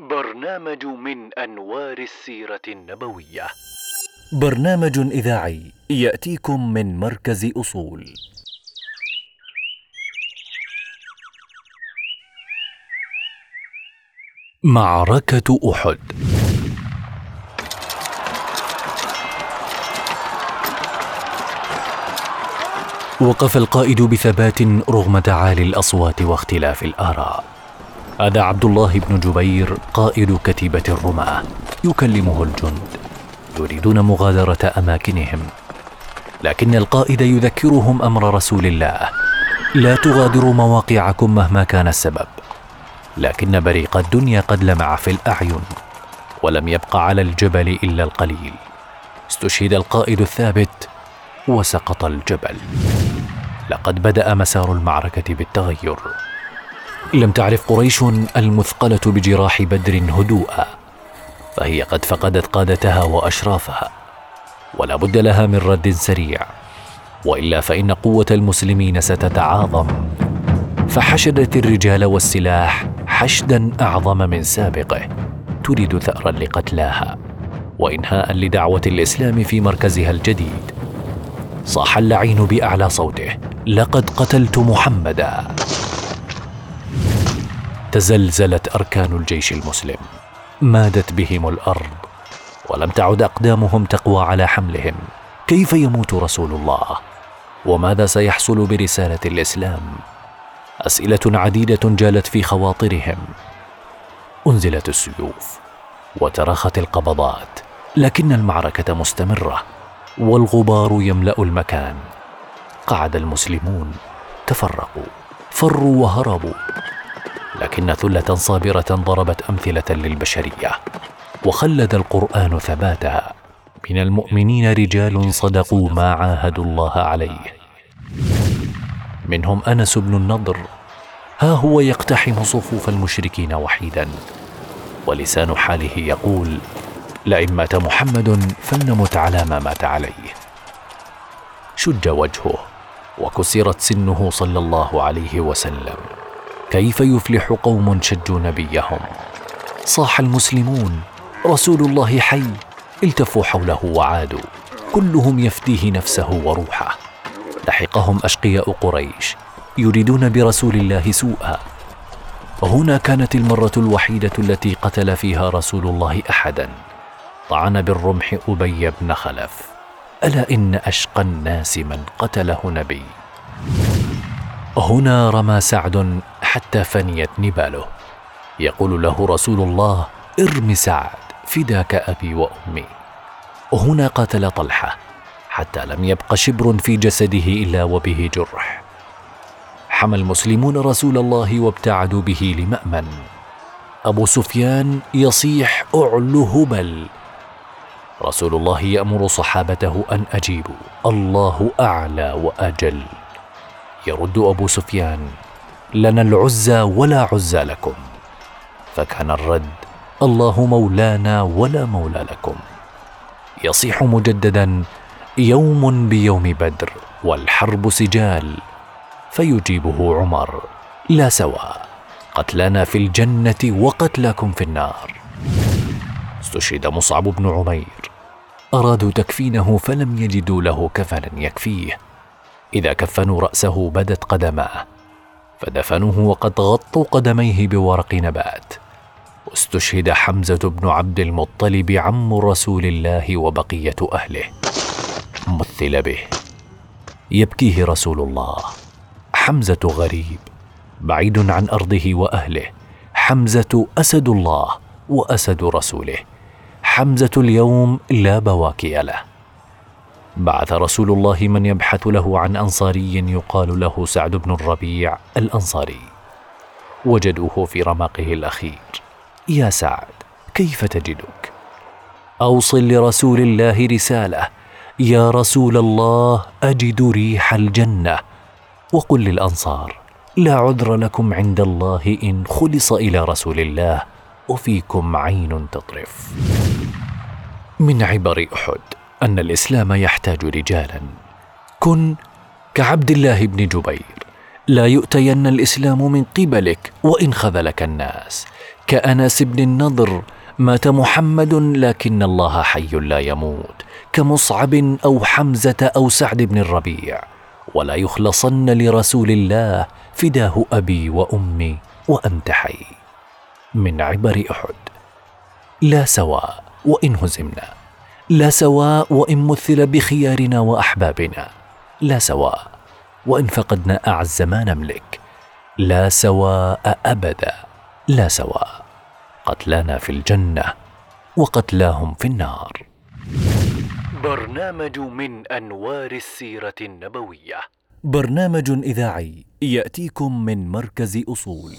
برنامج من أنوار السيرة النبوية. برنامج إذاعي يأتيكم من مركز أصول. معركة أحد. وقف القائد بثبات رغم تعالي الأصوات واختلاف الآراء. هذا عبد الله بن جبير قائد كتيبة الرماة. يكلمه الجند. يريدون مغادرة أماكنهم. لكن القائد يذكرهم أمر رسول الله. لا تغادروا مواقعكم مهما كان السبب. لكن بريق الدنيا قد لمع في الأعين. ولم يبق على الجبل إلا القليل. استشهد القائد الثابت وسقط الجبل. لقد بدأ مسار المعركة بالتغير. لم تعرف قريش المثقلة بجراح بدر هدوءا فهي قد فقدت قادتها وأشرافها ولا بد لها من رد سريع وإلا فإن قوة المسلمين ستتعاظم. فحشدت الرجال والسلاح حشدا أعظم من سابقه تريد ثأرا لقتلاها وإنهاء لدعوة الإسلام في مركزها الجديد. صاح اللعين بأعلى صوته لقد قتلت محمدا. تزلزلت أركان الجيش المسلم. مادت بهم الأرض ولم تعد أقدامهم تقوى على حملهم. كيف يموت رسول الله؟ وماذا سيحصل برسالة الإسلام؟ أسئلة عديدة جالت في خواطرهم. أنزلت السيوف وتراخت القبضات لكن المعركة مستمرة والغبار يملأ المكان. قعد المسلمون تفرقوا فروا وهربوا. لكن ثلة صابرة ضربت أمثلة للبشرية. وخلد القرآن ثباتها من المؤمنين رجال صدقوا ما عاهدوا الله عليه. منهم أنس بن النضر. ها هو يقتحم صفوف المشركين وحيدا. ولسان حاله يقول لئن مات محمد فلنمت على ما مات عليه. شج وجهه وكسرت سنه صلى الله عليه وسلم. كيف يفلح قوم شجوا نبيهم؟ صاح المسلمون رسول الله حي التفوا حوله وعادوا. كلهم يفديه نفسه وروحه. لحقهم أشقياء قريش يريدون برسول الله سوءا. هنا كانت المرة الوحيدة التي قتل فيها رسول الله احدا. طعن بالرمح أبي بن خلف. ألا إن أشقى الناس من قتله نبي؟ هنا رمى سعد حتى فنيت نباله. يقول له رسول الله ارم سعد فداك أبي وأمي. هنا قاتل طلحة حتى لم يبق شبر في جسده إلا وبه جرح. حمى المسلمون رسول الله وابتعدوا به لمأمن. أبو سفيان يصيح اعل هبل. رسول الله يأمر صحابته أن أجيبوا. الله أعلى وأجل. يرد أبو سفيان لنا العزى ولا عزى لكم. فكان الرد الله مولانا ولا مولى لكم. يصيح مجددا يوم بيوم بدر والحرب سجال. فيجيبه عمر لا سواء قتلنا في الجنة وقتلكم في النار. استشهد مصعب بن عمير أرادوا تكفينه فلم يجدوا له كفنا يكفيه. إذا كفنوا رأسه بدت قدماه فدفنوه وقد غطوا قدميه بورق نبات. واستشهد حمزة بن عبد المطلب عم رسول الله وبقية أهله. مثل به. يبكيه رسول الله. حمزة غريب. بعيد عن أرضه وأهله. حمزة أسد الله وأسد رسوله. حمزة اليوم لا بواكي له. بعث رسول الله من يبحث له عن أنصاري يقال له سعد بن الربيع الأنصاري. وجدوه في رمقه الأخير. يا سعد كيف تجدك؟ اوصل لرسول الله رسالة. يا رسول الله أجد ريح الجنة. وقل للأنصار لا عذر لكم عند الله إن خلص إلى رسول الله وفيكم عين تطرف. من عبر أحد. أن الإسلام يحتاج رجالا. كن كعبد الله بن جبير. لا يؤتين الإسلام من قبلك وإن خذلك الناس. كأنس بن النضر مات محمد لكن الله حي لا يموت. كمصعب أو حمزة أو سعد بن الربيع. ولا يخلصن لرسول الله فداه أبي وأمي وأنت حي. من عبر أحد. لا سواء وإن هزمنا. لا سواء وإن مثل بخيارنا وأحبابنا. لا سواء وإن فقدنا أعز ما نملك. لا سواء أبدا. لا سواء. قتلانا في الجنة وقتلاهم في النار. برنامج من أنوار السيرة النبوية. برنامج إذاعي يأتيكم من مركز أصول.